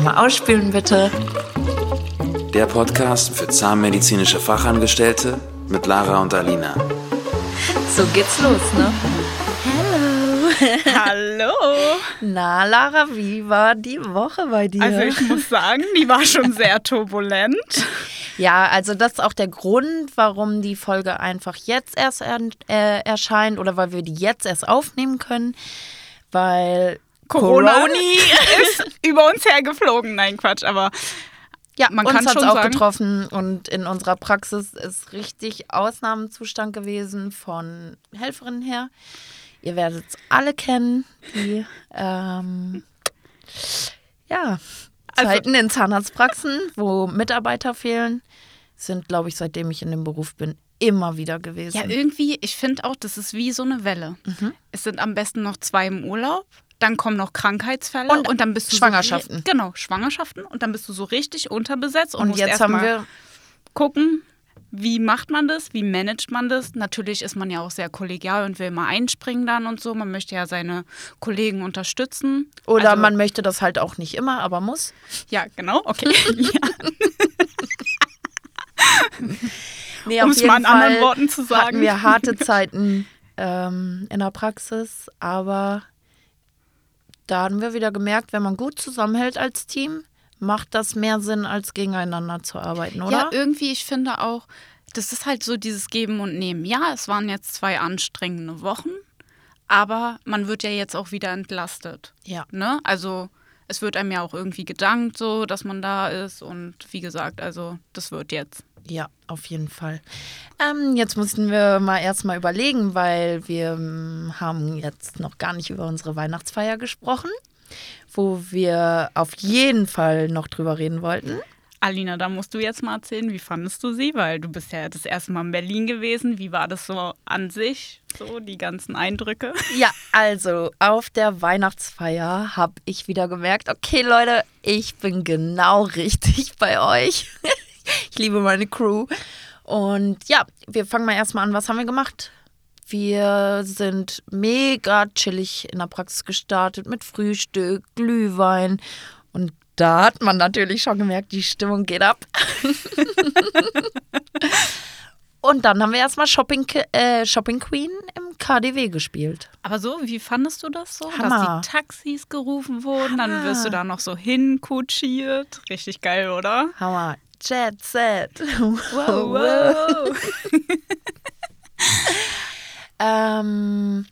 Einmal ausspülen bitte. Der Podcast für zahnmedizinische Fachangestellte mit Lara und Alina. So geht's los, ne? Hallo. Na, Lara, wie war die Woche bei dir? Also ich muss sagen, die war schon sehr turbulent. Ja, also das ist auch der Grund, warum die Folge einfach jetzt erst er, äh, erscheint oder weil wir die jetzt erst aufnehmen können, weil Corona Coroni ist über uns hergeflogen. Nein, Quatsch, aber Ja, Man uns kann hat es schon auch sagen- getroffen und in unserer Praxis ist richtig Ausnahmezustand gewesen von Helferinnen her. Ihr werdet es alle kennen, die ähm, ja, Also- Zeiten in Zahnarztpraxen, wo Mitarbeiter fehlen, sind, glaube ich, seitdem ich in dem Beruf bin, immer wieder gewesen. ja, irgendwie, ich finde auch, das ist wie so eine Welle. Mhm. Es sind am besten noch zwei im Urlaub. Dann kommen noch Krankheitsfälle Und und, dann bist du Schwangerschaften. So, genau, Schwangerschaften und dann bist du so richtig unterbesetzt und, und musst jetzt haben wir gucken, wie macht man das, wie managt man das. Natürlich ist man ja auch sehr kollegial und will mal einspringen dann und so. Man möchte ja seine Kollegen unterstützen. oder Also- man möchte das halt auch nicht immer, aber muss. Ja, genau, okay. Nee, Um es mal in anderen Worten zu sagen. Hatten wir harte Zeiten ähm, in der Praxis, aber da haben wir wieder gemerkt, wenn man gut zusammenhält als Team, macht das mehr Sinn, als gegeneinander zu arbeiten, oder? Ja, irgendwie, ich finde auch, das ist halt so dieses Geben und Nehmen. Ja, es waren jetzt zwei anstrengende Wochen, aber man wird ja jetzt auch wieder entlastet. ja. Ne? Also es wird einem ja auch irgendwie gedankt, so, dass man da ist. Und wie gesagt, also das wird jetzt. Ja, auf jeden Fall. Ähm, jetzt mussten wir mal erstmal überlegen, weil wir ähm, haben jetzt noch gar nicht über unsere Weihnachtsfeier gesprochen, wo wir auf jeden Fall noch drüber reden wollten. Alina, da musst du jetzt mal erzählen, wie fandest du sie? Weil du bist ja das erste Mal in Berlin gewesen. Wie war das so an sich? So die ganzen Eindrücke? Ja, also auf der Weihnachtsfeier habe ich wieder gemerkt, okay Leute, ich bin genau richtig bei euch. ich liebe meine Crew. Und ja, wir fangen mal erstmal an. Was haben wir gemacht? Wir sind mega chillig in der Praxis gestartet mit Frühstück, Glühwein. Und da hat man natürlich schon gemerkt, die Stimmung geht ab. Und dann haben wir erstmal Shopping, äh, Shopping Queen im KDW gespielt. Aber so, wie fandest du das so? Hammer. Dass die Taxis gerufen wurden, dann wirst du da noch so hinkutschiert. Richtig geil, oder? Hammer. Jet Set. Wow, wow. ähm,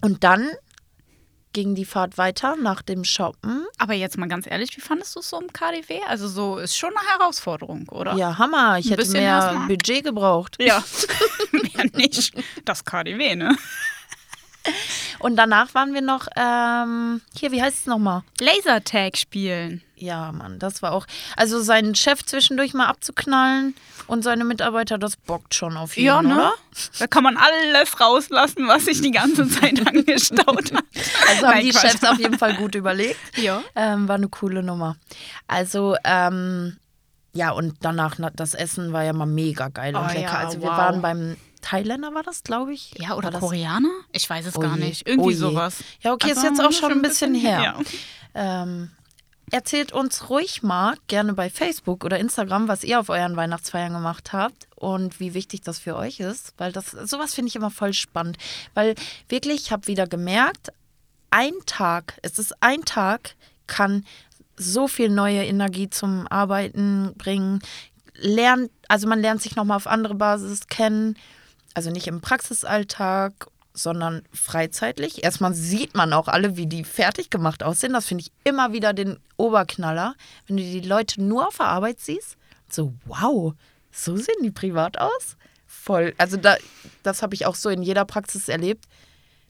und dann ging die Fahrt weiter nach dem Shoppen. Aber jetzt mal ganz ehrlich, wie fandest du es so im KDW? Also so ist schon eine Herausforderung, oder? Ja, Hammer. Ich Ein hätte mehr erstmal. Budget gebraucht. Ja. Mehr nicht. Das KDW, ne? Und danach waren wir noch, ähm, hier, wie heißt es nochmal? Lasertag spielen. Ja, Mann, das war auch. Also seinen Chef zwischendurch mal abzuknallen und seine Mitarbeiter, das bockt schon auf jeden, Ja, ne? oder? Da kann man alles rauslassen, was sich die ganze Zeit angestaut hat. Also haben Nein, die Quatsch. Chefs auf jeden Fall gut überlegt. Ja. Ähm, war eine coole Nummer. Also, ähm, ja, und danach na- das Essen war ja mal mega geil und Oh lecker. ja, also wir wow. waren beim Thailänder, war das, glaube ich? Ja, oder? Koreaner? Ich weiß es Oh gar je. nicht. Irgendwie Oh sowas. Ja, okay, ist Also, jetzt auch schon ein bisschen her. Ja. Ähm, erzählt uns ruhig mal gerne bei Facebook oder Instagram, was ihr auf euren Weihnachtsfeiern gemacht habt und wie wichtig das für euch ist, weil das sowas finde ich immer voll spannend, weil wirklich ich habe wieder gemerkt, ein Tag, es ist ein Tag kann so viel neue Energie zum Arbeiten bringen, lernt, also man lernt sich noch mal auf andere Basis kennen, also nicht im Praxisalltag, sondern freizeitlich. Erstmal sieht man auch alle, wie die fertig gemacht aussehen. Das finde ich immer wieder den Oberknaller, wenn du die Leute nur auf der Arbeit siehst. So, wow, so sehen die privat aus. Voll. Also da, das habe ich auch so in jeder Praxis erlebt.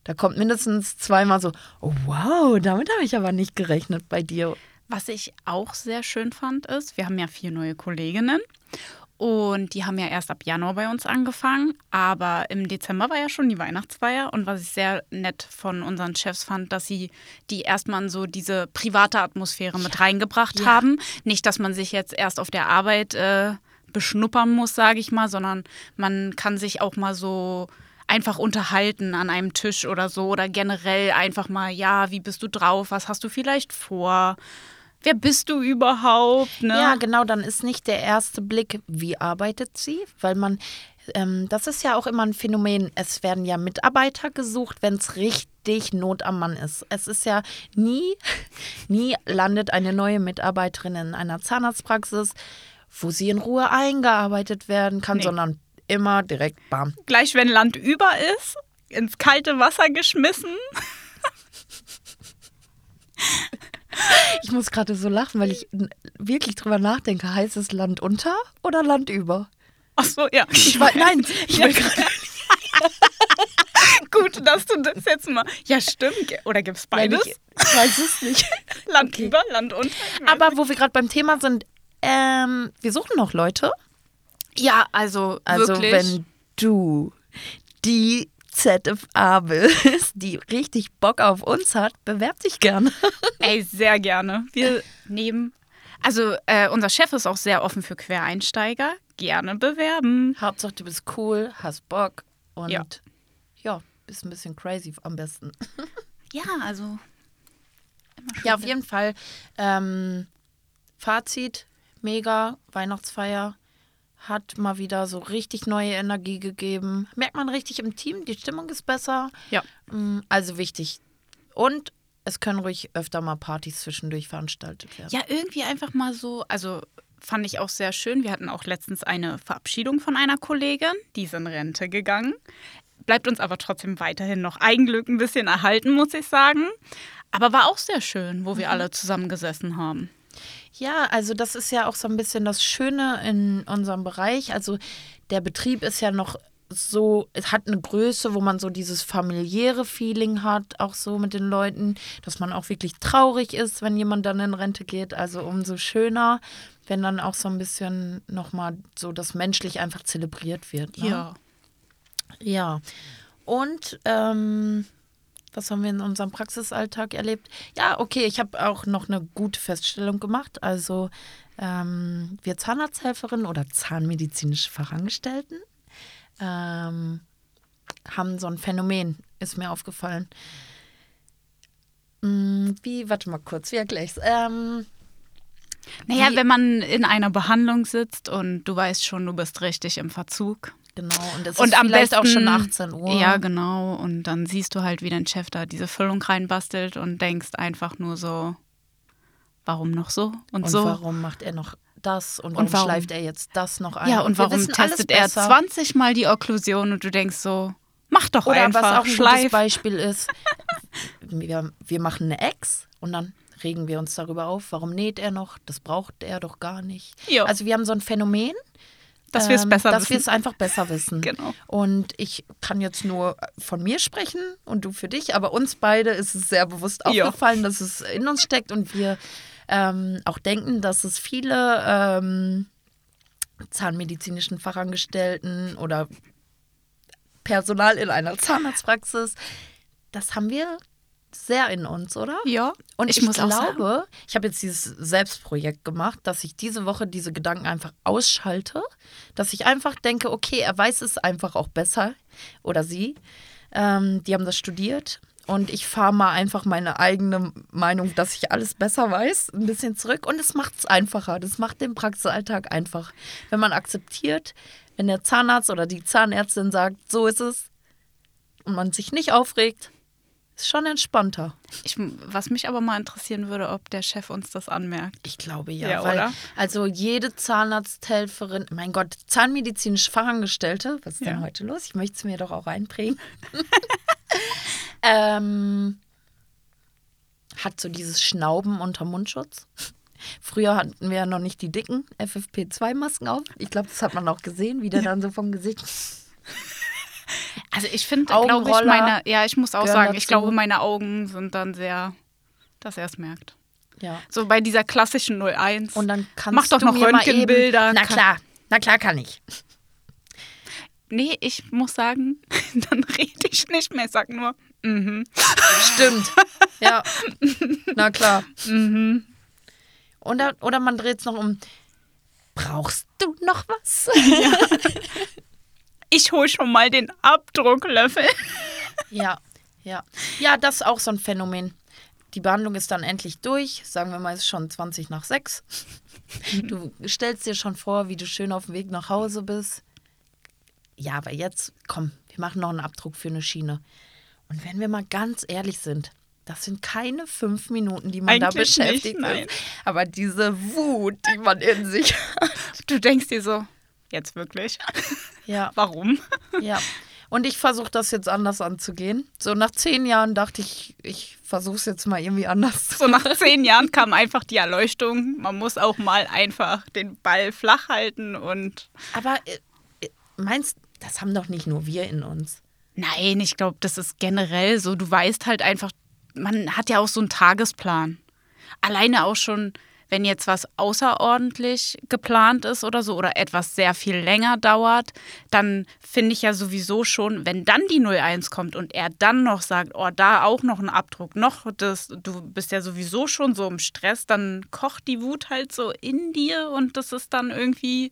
Da kommt mindestens zweimal so, oh, wow, damit habe ich aber nicht gerechnet bei dir. Was ich auch sehr schön fand, ist, wir haben ja vier neue Kolleginnen und die haben ja erst ab Januar bei uns angefangen, aber im Dezember war ja schon die Weihnachtsfeier und was ich sehr nett von unseren Chefs fand, dass sie die erstmal in so diese private Atmosphäre mit reingebracht Ja. haben. Nicht, dass man sich jetzt erst auf der Arbeit äh, beschnuppern muss, sage ich mal, sondern man kann sich auch mal so einfach unterhalten an einem Tisch oder so oder generell einfach mal, ja, wie bist du drauf, was hast du vielleicht vor? Wer bist du überhaupt? Ne? Ja, genau, dann ist nicht der erste Blick, wie arbeitet sie, weil man, ähm, das ist ja auch immer ein Phänomen, es werden ja Mitarbeiter gesucht, wenn es richtig Not am Mann ist. Es ist ja nie, nie landet eine neue Mitarbeiterin in einer Zahnarztpraxis, wo sie in Ruhe eingearbeitet werden kann, Nee. sondern immer direkt bam. Gleich wenn Land über ist, ins kalte Wasser geschmissen. Ich muss gerade so lachen, weil ich wirklich drüber nachdenke, heißt es Land unter oder Land über? Ach so, ja. Ich war, nein, ich Ja. will gerade Gut, dass du das jetzt mal. Ja, stimmt. Oder gibt es beides? Ich, ich weiß es nicht. Land Okay. über, Land unter. Aber wo wir gerade beim Thema sind, ähm, wir suchen noch Leute. Ja, also, Also wirklich. wenn du die ZFA bist, die richtig Bock auf uns hat, bewerb dich gerne. Ey, sehr gerne. Wir nehmen. Also, äh, unser Chef ist auch sehr offen für Quereinsteiger. Gerne bewerben. Hauptsache du bist cool, hast Bock und ja, Ja. bist ein bisschen crazy am besten. Ja, also. immer schön Ja, auf jeden Fall. Ähm, Fazit, mega, Weihnachtsfeier. Hat mal wieder so richtig neue Energie gegeben. Merkt man richtig im Team, die Stimmung ist besser. Ja. Mm, Also wichtig. Und es können ruhig öfter mal Partys zwischendurch veranstaltet werden. Ja, irgendwie einfach mal so, also fand ich auch sehr schön. Wir hatten auch letztens eine Verabschiedung von einer Kollegin, die ist in Rente gegangen. Bleibt uns aber trotzdem weiterhin noch Eigenglück ein bisschen erhalten, muss ich sagen. Aber war auch sehr schön, wo wir alle zusammengesessen haben. Ja, also das ist ja auch so ein bisschen das Schöne in unserem Bereich. Also der Betrieb ist ja noch so, es hat eine Größe, wo man so dieses familiäre Feeling hat, auch so mit den Leuten, dass man auch wirklich traurig ist, wenn jemand dann in Rente geht. Also umso schöner, wenn dann auch so ein bisschen nochmal so das menschlich einfach zelebriert wird. Ne? Ja. Und ähm, was haben wir in unserem Praxisalltag erlebt? Ja, okay, ich habe auch noch eine gute Feststellung gemacht. Also ähm, wir Zahnarzthelferinnen oder zahnmedizinische Fachangestellten ähm, haben so ein Phänomen, ist mir aufgefallen. Hm, Wie, warte mal kurz, wie erkläre ich es? Ähm, Naja, wenn man in einer Behandlung sitzt und du weißt schon, du bist richtig im Verzug. Genau, und es Und ist am vielleicht auch schon besten- 18 Uhr. Ja, genau. Und dann siehst du halt, wie dein Chef da diese Füllung reinbastelt und denkst einfach nur so, warum noch so? Und, Und so. warum macht er noch das und warum, warum- schleift er jetzt das noch ein? Ja, und wir warum testet er besser. 20 Mal die Okklusion und du denkst so, mach doch Oder einfach, was auch ein gutes schleif. Beispiel ist, wir, wir machen eine Ex und dann regen wir uns darüber auf, warum näht er noch? Das braucht er doch gar nicht. Ja. Also wir haben so ein Phänomen, Dass wir es ähm, besser dass wir es wissen. einfach besser wissen. Genau. Und ich kann jetzt nur von mir sprechen und du für dich, aber uns beide ist es sehr bewusst Ja. aufgefallen, dass es in uns steckt und wir ähm, auch denken, dass es viele ähm, zahnmedizinischen Fachangestellten oder Personal in einer Zahnarztpraxis, das haben wir sehr in uns, oder? Ja, Und ich, ich muss auch glaube, ich habe jetzt dieses Selbstprojekt gemacht, dass ich diese Woche diese Gedanken einfach ausschalte, dass ich einfach denke, okay, er weiß es einfach auch besser oder sie. Ähm, die haben das studiert und ich fahre mal einfach meine eigene Meinung, dass ich alles besser weiß, ein bisschen zurück und es macht es einfacher. Das macht den Praxisalltag einfach. Wenn man akzeptiert, wenn der Zahnarzt oder die Zahnärztin sagt, so ist es und man sich nicht aufregt, ist schon entspannter. Ich, was mich aber mal interessieren würde, ob der Chef uns das anmerkt. Ich glaube ja, Ja, weil oder? also jede Zahnarzthelferin, mein Gott, zahnmedizinische Fachangestellte, was ist denn Ja. heute los? Ich möchte es mir doch auch einprägen. ähm, hat so dieses Schnauben unter Mundschutz. Früher hatten wir ja noch nicht die dicken FFP2-Masken auf. Ich glaube, das hat man auch gesehen, wie der dann so vom Gesicht. Also ich finde, glaube ich, meine, ja, ich muss auch sagen, ich dazu. glaube, meine Augen sind dann sehr, dass er es merkt. Ja. So bei dieser klassischen 01. Und dann kannst Mach doch du noch Röntgenbilder. Na klar, na klar kann ich. Nee, ich muss sagen, dann rede ich nicht mehr. Ich sag nur, mhm. Stimmt. Ja. Na klar. Mhm. Oder, oder man dreht es noch um. Brauchst du noch was? Ich hole schon mal den Abdrucklöffel. Ja, ja. Ja, das ist auch so ein Phänomen. die Behandlung ist dann endlich durch. Sagen wir mal, es ist schon 20 nach 6. Du stellst dir schon vor, wie du schön auf dem Weg nach Hause bist. Ja, aber jetzt, komm, wir machen noch einen Abdruck für eine Schiene. Und wenn wir mal ganz ehrlich sind, das sind keine fünf Minuten, die man da Eigentlich beschäftigt nicht, nein. ist. Aber diese Wut, die man in sich hat. Du denkst dir so, jetzt wirklich? Ja, Warum? ja. Und ich versuche das jetzt anders anzugehen. So nach zehn Jahren dachte ich, ich versuche es jetzt mal irgendwie anders. So nach zehn Jahren kam einfach die Erleuchtung. Man muss auch mal einfach den Ball flach halten und. Aber äh, äh, meinst, das haben doch nicht nur wir in uns. Nein, ich glaube, das ist generell so. Du weißt halt einfach, man hat ja auch so einen Tagesplan. Alleine auch schon, wenn jetzt was außerordentlich geplant ist oder so oder etwas sehr viel länger dauert, dann finde ich ja sowieso schon, wenn dann die 01 kommt und er dann noch sagt, oh, da auch noch ein Abdruck, noch das, du bist ja sowieso schon so im Stress, dann kocht die Wut halt so in dir und das ist dann irgendwie.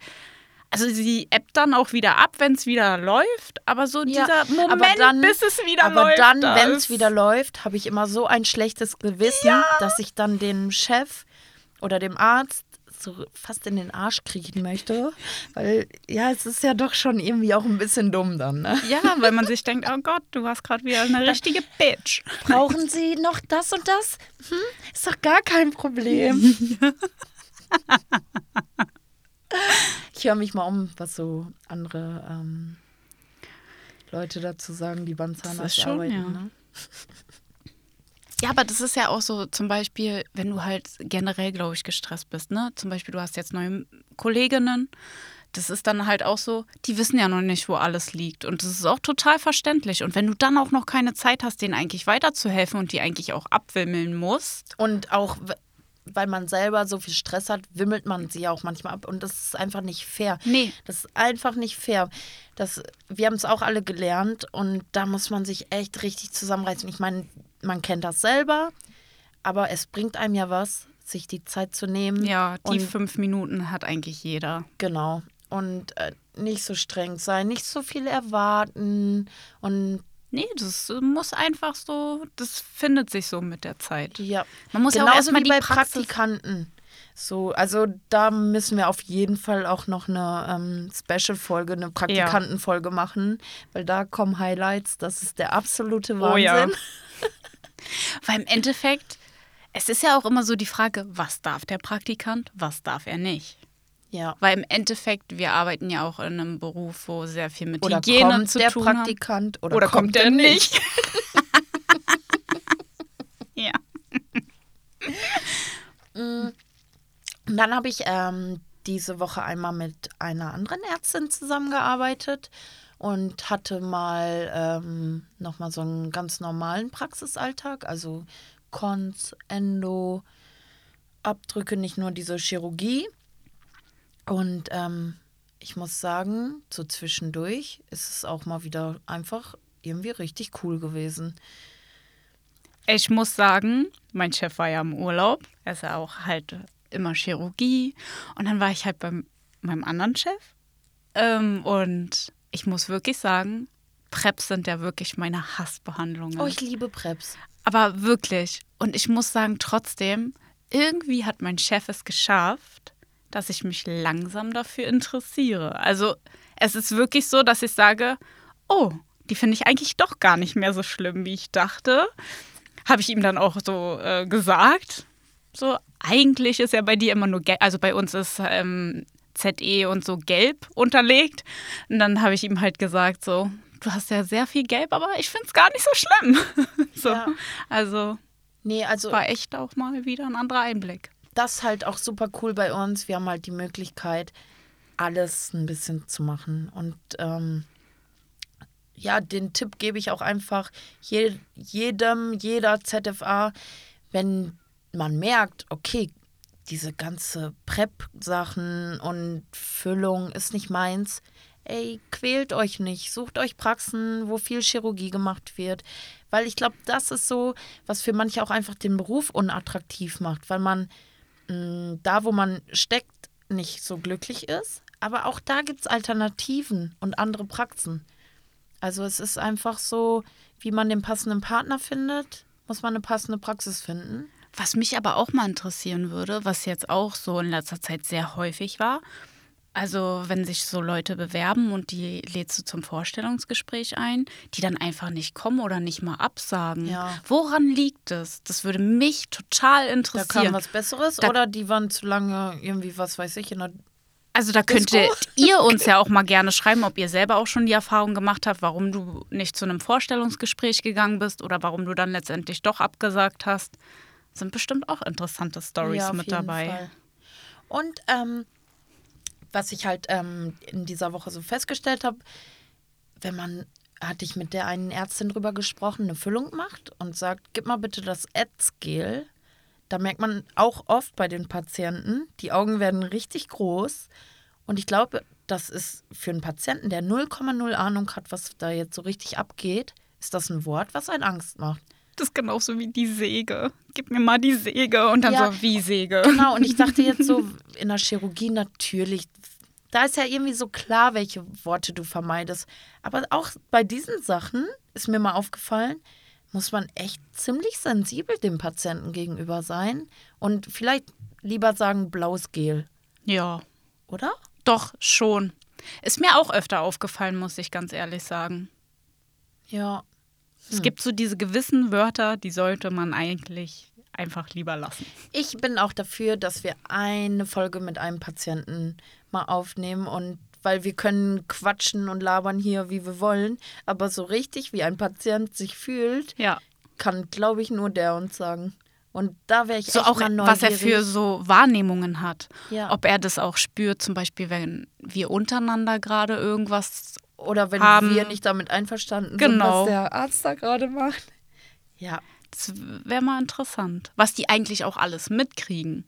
Also sie ebbt dann auch wieder ab, wenn es wieder läuft, aber so Ja, dieser aber Moment, dann- bis es wieder Aber läuft. dann, da wenn es wieder läuft, habe ich immer so ein schlechtes Gewissen, dass ich dann dem Chef oder dem Arzt so fast in den Arsch kriechen möchte. Weil, ja, es ist ja doch schon irgendwie auch ein bisschen dumm dann. Ne? Ja, weil man sich denkt, oh Gott, du hast gerade wieder eine richtige Bitch. Brauchen Sie noch das und das? Hm? Ist doch gar kein Problem. ich höre mich mal um, was so andere ähm, Leute dazu sagen, die beim Zahnarzt schon, arbeiten. ja. Ne? Ja, aber das ist ja auch so, zum Beispiel, wenn du halt generell, glaube ich, gestresst bist, ne? Zum Beispiel, du hast jetzt neue Kolleginnen. Das ist dann halt auch so, die wissen ja noch nicht, wo alles liegt. Und das ist auch total verständlich. Und wenn du dann auch noch keine Zeit hast, denen eigentlich weiterzuhelfen und die eigentlich auch abwimmeln musst. Und auch, weil man selber so viel Stress hat, wimmelt man sie ja auch manchmal ab. Und das ist einfach nicht fair. Nee. Das ist einfach nicht fair. Das, wir haben es auch alle gelernt und da muss man sich echt richtig zusammenreißen. Ich meine, man kennt das selber, aber es bringt einem ja was, sich die Zeit zu nehmen. Ja, die fünf Minuten hat eigentlich jeder. Genau. Und äh, nicht so streng sein, nicht so viel erwarten. Und Nee, das muss einfach so, das findet sich so mit der Zeit. ja, Man muss ja auch genauso erstmal wie die bei Praxis Praktikanten. So, also da müssen wir auf jeden Fall auch noch eine ähm, Special-Folge, eine Praktikantenfolge machen, weil da kommen Highlights. Das ist der absolute Wahnsinn. Oh ja. Weil im Endeffekt, es ist ja auch immer so die Frage, was darf der Praktikant, was darf er nicht. ja. Weil im Endeffekt, wir arbeiten ja auch in einem Beruf, wo sehr viel mit Oder Hygiene kommt zu tun hat. Praktikant oder, Oder kommt der nicht? ja. Und dann habe ich ähm, diese Woche einmal mit einer anderen Ärztin zusammengearbeitet und hatte mal ähm, nochmal so einen ganz normalen Praxisalltag, also Cons, Endo, Abdrücke, nicht nur diese Chirurgie. Und ähm, ich muss sagen, so zwischendurch ist es auch mal wieder einfach irgendwie richtig cool gewesen. Ich muss sagen, mein Chef war ja im Urlaub. Er ist ja auch halt immer Chirurgie. Und dann war ich halt beim meinem anderen Chef. Ähm, und ich muss wirklich sagen, Preps sind ja wirklich meine Hassbehandlungen. Oh, ich liebe Preps. Aber wirklich. Und ich muss sagen, trotzdem, irgendwie hat mein Chef es geschafft, dass ich mich langsam dafür interessiere. Also es ist wirklich so, dass ich sage, oh, die finde ich eigentlich doch gar nicht mehr so schlimm, wie ich dachte. Habe ich ihm dann auch so äh, gesagt. So, eigentlich ist ja bei dir immer nur gelb, also bei uns ist ähm, ZE und so gelb unterlegt. Und dann habe ich ihm halt gesagt, so, du hast ja sehr viel gelb, aber ich finde es gar nicht so schlimm. so, Ja. also Nee, also war echt auch mal wieder ein anderer Einblick. das ist halt auch super cool bei uns. Wir haben halt die Möglichkeit, alles ein bisschen zu machen. Und ähm, ja, den Tipp gebe ich auch einfach je, jedem, jeder ZFA, wenn man merkt, okay, diese ganze Prep-Sachen und Füllung ist nicht meins. Ey, quält euch nicht. Sucht euch Praxen, wo viel Chirurgie gemacht wird. Weil ich glaube, das ist so, was für manche auch einfach den Beruf unattraktiv macht, weil man mh, da, wo man steckt, nicht so glücklich ist. Aber auch da gibt es Alternativen und andere Praxen. Also es ist einfach so, wie man den passenden Partner findet. muss man eine passende Praxis finden. Was mich aber auch mal interessieren würde, was jetzt auch so in letzter Zeit sehr häufig war, also wenn sich so Leute bewerben und die lädst du zum Vorstellungsgespräch ein, die dann einfach nicht kommen oder nicht mal absagen. Ja. Woran liegt es? Das würde mich total Da interessieren. kam was Besseres Da- oder die waren zu lange irgendwie, was weiß ich, in der Also da könntet ihr uns ja auch mal gerne schreiben, ob ihr selber auch schon die Erfahrung gemacht habt, warum du nicht zu einem Vorstellungsgespräch gegangen bist oder warum du dann letztendlich doch abgesagt hast. Sind bestimmt auch interessante Stories Ja, mit dabei. Fall. Und ähm, was ich halt ähm, in dieser Woche so festgestellt habe, wenn man, hatte ich mit der einen Ärztin drüber gesprochen, eine Füllung macht und sagt, gib mal bitte das Ätzgel, da merkt man auch oft bei den Patienten, die Augen werden richtig groß. Und ich glaube, das ist für einen Patienten, der 0,0 Ahnung hat, was da jetzt so richtig abgeht, ist das ein Wort, was einen Angst macht. Das ist genauso wie die Säge. Gib mir mal die Säge und dann Ja. so wie Säge. Genau, und ich dachte jetzt so, in der Chirurgie natürlich, da ist ja irgendwie so klar, welche Worte du vermeidest. Aber auch bei diesen Sachen ist mir mal aufgefallen, muss man echt ziemlich sensibel dem Patienten gegenüber sein und vielleicht lieber sagen blaues Gel, Ja, oder? doch schon. Ist mir auch öfter aufgefallen, muss ich ganz ehrlich sagen. Ja. Es gibt so diese gewissen Wörter, die sollte man eigentlich einfach lieber lassen. Ich bin auch dafür, dass wir eine Folge mit einem Patienten mal aufnehmen und weil wir können quatschen und labern hier, wie wir wollen, aber so richtig, wie ein Patient sich fühlt, Ja. kann, glaube ich, nur der uns sagen. Und da wäre ich So echt auch, mal was er neugierig. für so Wahrnehmungen hat. Ja. Ob er das auch spürt, zum Beispiel, wenn wir untereinander gerade irgendwas. Oder wenn haben- wir nicht damit einverstanden Genau. sind, was der Arzt da gerade macht. Ja, Das wäre mal interessant. Was die eigentlich auch alles mitkriegen.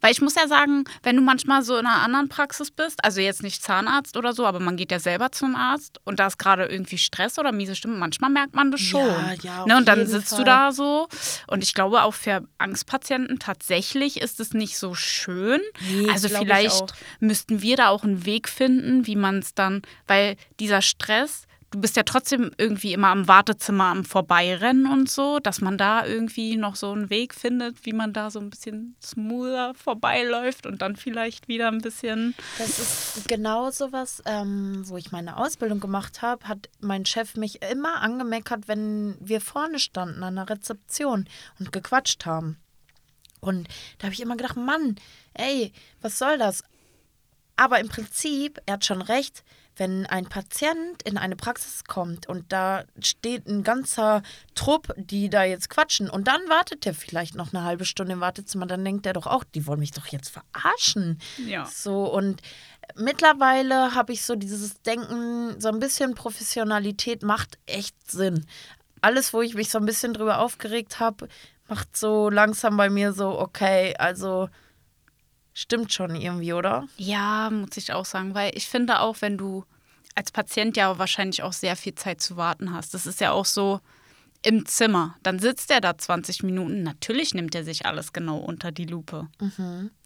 Weil ich muss ja sagen, wenn du manchmal so in einer anderen Praxis bist, also jetzt nicht Zahnarzt oder so, aber man geht ja selber zum Arzt und da ist gerade irgendwie Stress oder miese Stimme, manchmal merkt man das schon. Ja, ja, ne, und dann sitzt Fall. du da so und ich glaube auch für Angstpatienten tatsächlich ist es nicht so schön. Nee, also vielleicht müssten wir da auch einen Weg finden, wie man es dann, weil dieser Stress, du bist ja trotzdem irgendwie immer am Wartezimmer am Vorbeirennen und so, dass man da irgendwie noch so einen Weg findet, wie man da so ein bisschen smoother vorbeiläuft und dann vielleicht wieder ein bisschen. Das ist genau sowas, ähm, wo ich meine Ausbildung gemacht habe, hat mein Chef mich immer angemeckert, wenn wir vorne standen an der Rezeption und gequatscht haben. Und da habe ich immer gedacht, Mann, ey, was soll das? Aber im Prinzip, er hat schon recht, wenn ein Patient in eine Praxis kommt und da steht ein ganzer Trupp, die da jetzt quatschen und dann wartet er vielleicht noch eine halbe Stunde im Wartezimmer, dann denkt er doch auch, die wollen mich doch jetzt verarschen. Ja. So und mittlerweile habe ich so dieses Denken, so ein bisschen Professionalität macht echt Sinn. Alles, wo ich mich so ein bisschen drüber aufgeregt habe, macht so langsam bei mir so, okay, also stimmt schon irgendwie, oder? Ja, muss ich auch sagen, weil ich finde auch, wenn du als Patient ja wahrscheinlich auch sehr viel Zeit zu warten hast, das ist ja auch so im Zimmer, dann sitzt er da 20 Minuten, natürlich nimmt er sich alles genau unter die Lupe.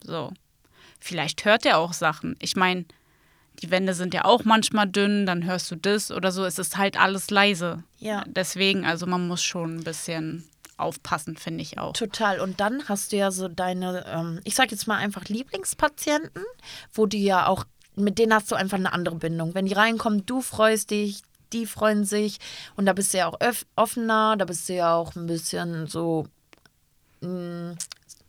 So. Vielleicht hört er auch Sachen. Ich meine, die Wände sind ja auch manchmal dünn, dann hörst du das oder so. Es ist halt alles leise. Ja. Deswegen, also man muss schon ein bisschen aufpassen, finde ich auch. Total. Und dann hast du ja so deine, ähm, ich sag jetzt mal einfach Lieblingspatienten, wo du ja auch, mit denen hast du einfach eine andere Bindung. Wenn die reinkommen, du freust dich, die freuen sich und da bist du ja auch offener, da bist du ja auch ein bisschen so, mh,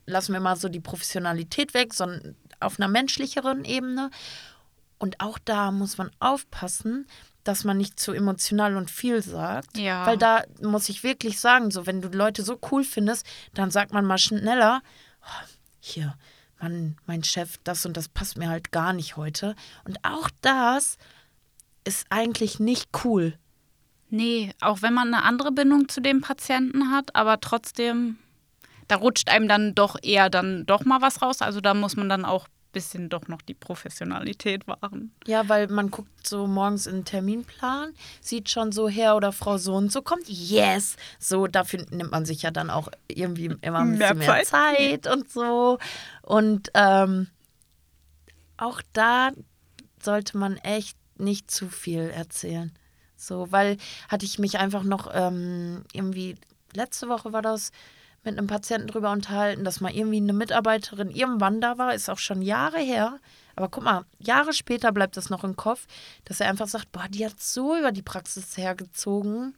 lassen wir mal so die Professionalität weg, sondern auf einer menschlicheren Ebene. Und auch da muss man aufpassen, dass man nicht zu emotional und viel sagt. Ja. Weil da muss ich wirklich sagen, so wenn du Leute so cool findest, dann sagt man mal schneller, "Oh, hier, Mann, mein Chef, das und das passt mir halt gar nicht heute. Und auch das ist eigentlich nicht cool. Nee, auch wenn man eine andere Bindung zu dem Patienten hat, aber trotzdem, da rutscht einem dann doch eher dann doch mal was raus. Also da muss man dann auch bisschen doch noch die Professionalität wahren. Ja, weil man guckt so morgens in den Terminplan, sieht schon so Herr oder Frau so und so kommt, yes. So, dafür nimmt man sich ja dann auch irgendwie immer ein Mehr bisschen mehr Zeit, und so. Und ähm, auch da sollte man echt nicht zu viel erzählen. So, weil hatte ich mich einfach noch ähm, irgendwie letzte Woche war das, mit einem Patienten drüber unterhalten, dass mal irgendwie eine Mitarbeiterin irgendwann da war, ist auch schon Jahre her. Aber guck mal, Jahre später bleibt das noch im Kopf, dass er einfach sagt, boah, die hat so über die Praxis hergezogen.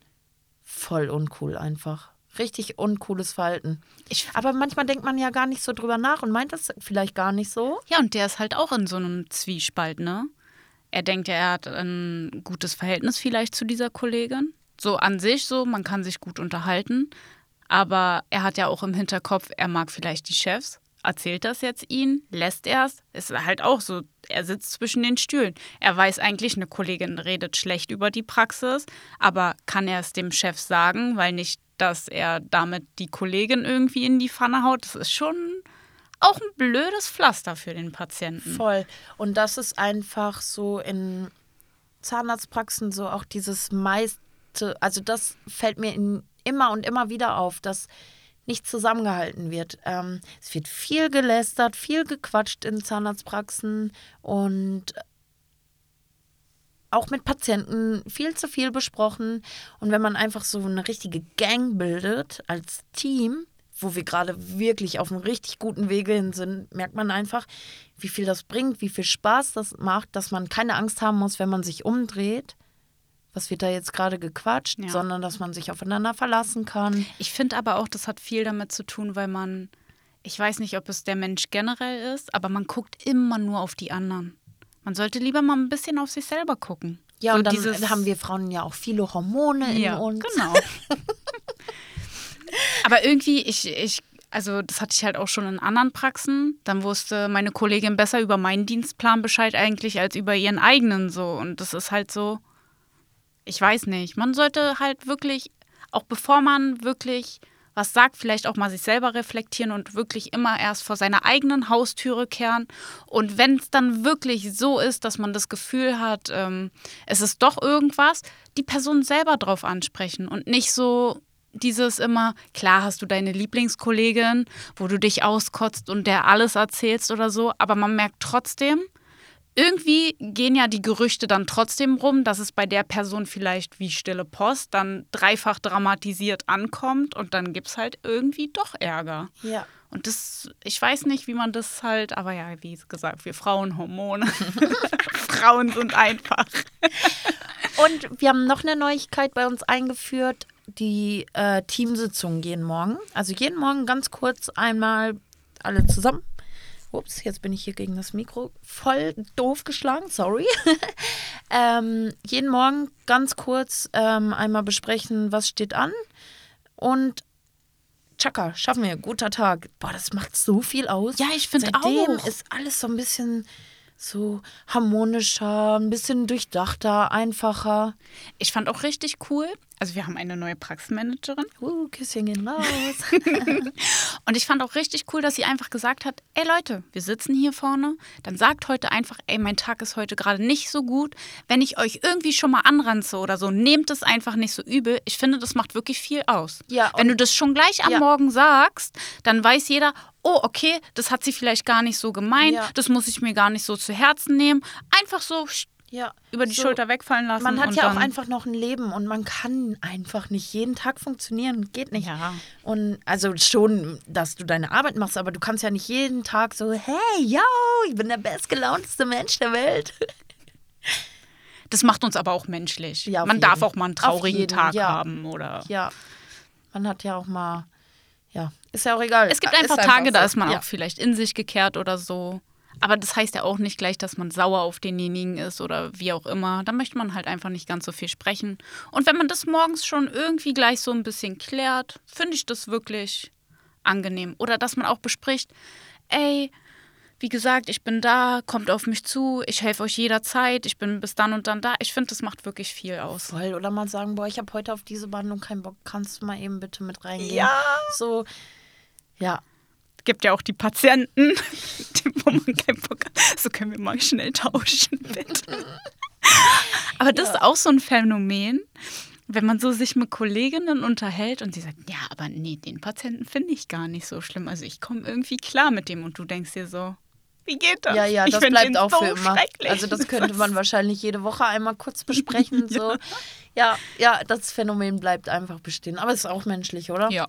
Voll uncool einfach. Richtig uncooles Verhalten. Ich, Aber manchmal denkt man ja gar nicht so drüber nach und meint das vielleicht gar nicht so. ja, und der ist halt auch in so einem Zwiespalt, ne? Er denkt ja, er hat ein gutes Verhältnis vielleicht zu dieser Kollegin. So an sich so, man kann sich gut unterhalten. Aber er hat ja auch im Hinterkopf, er mag vielleicht die Chefs. Erzählt das jetzt ihn? Lässt er es? Ist halt auch so, er sitzt zwischen den Stühlen. Er weiß eigentlich, eine Kollegin redet schlecht über die Praxis, aber kann er es dem Chef sagen, weil nicht, dass er damit die Kollegin irgendwie in die Pfanne haut? Das ist schon auch ein blödes Pflaster für den Patienten. Voll. Und das ist einfach so in Zahnarztpraxen so auch dieses meiste, also das fällt mir in, immer und immer wieder auf, dass nicht zusammengehalten wird. Ähm, es wird viel gelästert, viel gequatscht in Zahnarztpraxen und auch mit Patienten viel zu viel besprochen. Und wenn man einfach so eine richtige Gang bildet als Team, wo wir gerade wirklich auf einem richtig guten Wege hin sind, merkt man einfach, wie viel das bringt, wie viel Spaß das macht, dass man keine Angst haben muss, wenn man sich umdreht. Was wird da jetzt gerade gequatscht, Ja. sondern dass man sich aufeinander verlassen kann. Ich finde aber auch, das hat viel damit zu tun, weil man, ich weiß nicht, ob es der Mensch generell ist, aber man guckt immer nur auf die anderen. Man sollte lieber mal ein bisschen auf sich selber gucken. Ja, So und dann haben wir Frauen ja auch viele Hormone in ja, uns. Genau. aber irgendwie, ich, ich, also das hatte ich halt auch schon in anderen Praxen. Dann wusste meine Kollegin besser über meinen Dienstplan Bescheid eigentlich als über ihren eigenen so. Und das ist halt so, ich weiß nicht. Man sollte halt wirklich, auch bevor man wirklich was sagt, vielleicht auch mal sich selber reflektieren und wirklich immer erst vor seiner eigenen Haustüre kehren. Und wenn es dann wirklich so ist, dass man das Gefühl hat, ähm, es ist doch irgendwas, die Person selber drauf ansprechen und nicht so dieses immer, klar hast du deine Lieblingskollegin, wo du dich auskotzt und der alles erzählst oder so, aber man merkt trotzdem, irgendwie gehen ja die Gerüchte dann trotzdem rum, dass es bei der Person vielleicht wie stille Post dann dreifach dramatisiert ankommt und dann gibt es halt irgendwie doch Ärger. Ja. Und das, ich weiß nicht, wie man das halt, aber ja, wie gesagt, wir Frauen Hormone. Frauen sind einfach. Und wir haben noch eine Neuigkeit bei uns eingeführt. Die äh, Teamsitzungen gehen morgen. Also jeden Morgen ganz kurz einmal alle zusammen. Ups, jetzt bin ich hier gegen das Mikro voll doof geschlagen, sorry. ähm, jeden Morgen ganz kurz ähm, einmal besprechen, was steht an. Und tschakka, schaffen wir, guter Tag. Boah, das macht so viel aus. Ja, ich finde Seitdem auch. ist alles so ein bisschen so harmonischer, ein bisschen durchdachter, einfacher. Ich fand auch richtig cool. Also wir haben eine neue Praxismanagerin. Uh, Küsschen gehen raus. Und ich fand auch richtig cool, dass sie einfach gesagt hat, ey Leute, wir sitzen hier vorne, dann sagt heute einfach, ey, mein Tag ist heute gerade nicht so gut. Wenn ich euch irgendwie schon mal anranze oder so, nehmt es einfach nicht so übel. Ich finde, das macht wirklich viel aus. Ja, Wenn du das schon gleich am Ja. Morgen sagst, dann weiß jeder, oh, okay, das hat sie vielleicht gar nicht so gemeint, Ja. das muss ich mir gar nicht so zu Herzen nehmen. Einfach so ja, über die so, Schulter wegfallen lassen. Man hat ja auch einfach noch ein Leben und man kann einfach nicht jeden Tag funktionieren. Geht nicht. Ja. Und also schon, dass du deine Arbeit machst, aber du kannst ja nicht jeden Tag so, hey, yo, ich bin der bestgelaunteste Mensch der Welt. Das macht uns aber auch menschlich. Ja, Man darf jeden. auch mal einen traurigen jeden, Tag haben oder. Ja, man hat ja auch mal, ja, ist ja auch egal. Es gibt Ist einfach Tage, da so. ist man ja. auch vielleicht in sich gekehrt oder so. Aber das heißt ja auch nicht gleich, dass man sauer auf denjenigen ist oder wie auch immer. Da möchte man halt einfach nicht ganz so viel sprechen. Und wenn man das morgens schon irgendwie gleich so ein bisschen klärt, finde ich das wirklich angenehm. Oder dass man auch bespricht, ey, wie gesagt, ich bin da, kommt auf mich zu, ich helfe euch jederzeit, ich bin bis dann und dann da. Ich finde, das macht wirklich viel aus. Voll. Oder mal sagen, boah, ich habe heute auf diese Behandlung keinen Bock, kannst du mal eben bitte mit reingehen? Ja. So, ja, gibt ja auch die Patienten, die, wo man keinen Bock hat. So können wir mal schnell tauschen, bitte. Aber das ist auch so ein Phänomen, wenn man so sich mit Kolleginnen unterhält und sie sagt, ja, aber nee, den Patienten finde ich gar nicht so schlimm. Also ich komme irgendwie klar mit dem und du denkst dir so, Wie geht das? Ja, ja, ich das find bleibt auch so für immer. schrecklich. Also das könnte man wahrscheinlich jede Woche einmal kurz besprechen. So. Ja, ja, das Phänomen bleibt einfach bestehen. Aber es ist auch menschlich, oder? Ja.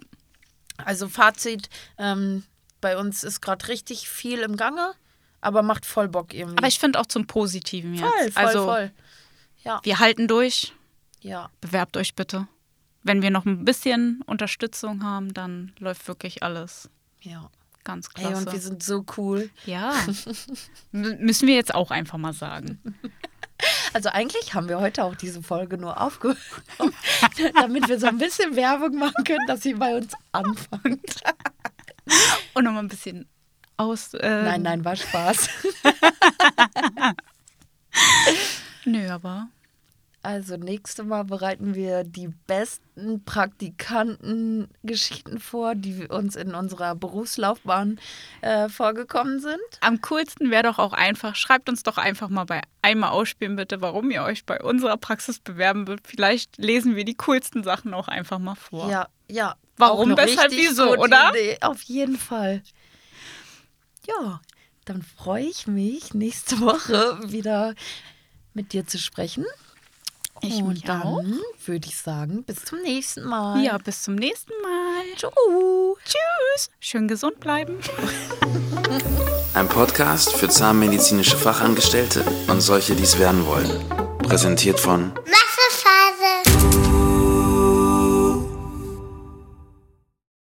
Also Fazit, ähm, bei uns ist gerade richtig viel im Gange, aber macht voll Bock irgendwie. Aber ich finde auch zum Positiven jetzt. voll, voll, also, voll. wir halten durch. Ja, Bewerbt euch bitte. Wenn wir noch ein bisschen Unterstützung haben, dann läuft wirklich alles ja. Ganz Ey, klasse. und wir sind so cool. ja. Müssen wir jetzt auch einfach mal sagen. Also eigentlich haben wir heute auch diese Folge nur aufgenommen, damit wir so ein bisschen Werbung machen können, dass sie bei uns anfängt. Und nochmal ein bisschen aus. Äh, Nein, nein, war Spaß. Nö, aber. Also nächste Mal bereiten wir die besten Praktikanten-Geschichten vor, die uns in unserer Berufslaufbahn äh, vorgekommen sind. Am coolsten wäre doch auch einfach, schreibt uns doch einfach mal bei einmal ausspielen bitte, warum ihr euch bei unserer Praxis bewerben würdet. Vielleicht lesen wir die coolsten Sachen auch einfach mal vor. Ja, ja. Warum, weshalb, wieso, oder? Idee, auf jeden Fall. Ja, dann freue ich mich, nächste Woche wieder mit dir zu sprechen. Ich Und mich auch. dann würde ich sagen, bis zum nächsten Mal. Ja, bis zum nächsten Mal. Tschüss. Tschüss. Schön gesund bleiben. Ein Podcast für zahnmedizinische Fachangestellte und solche, die es werden wollen. Präsentiert von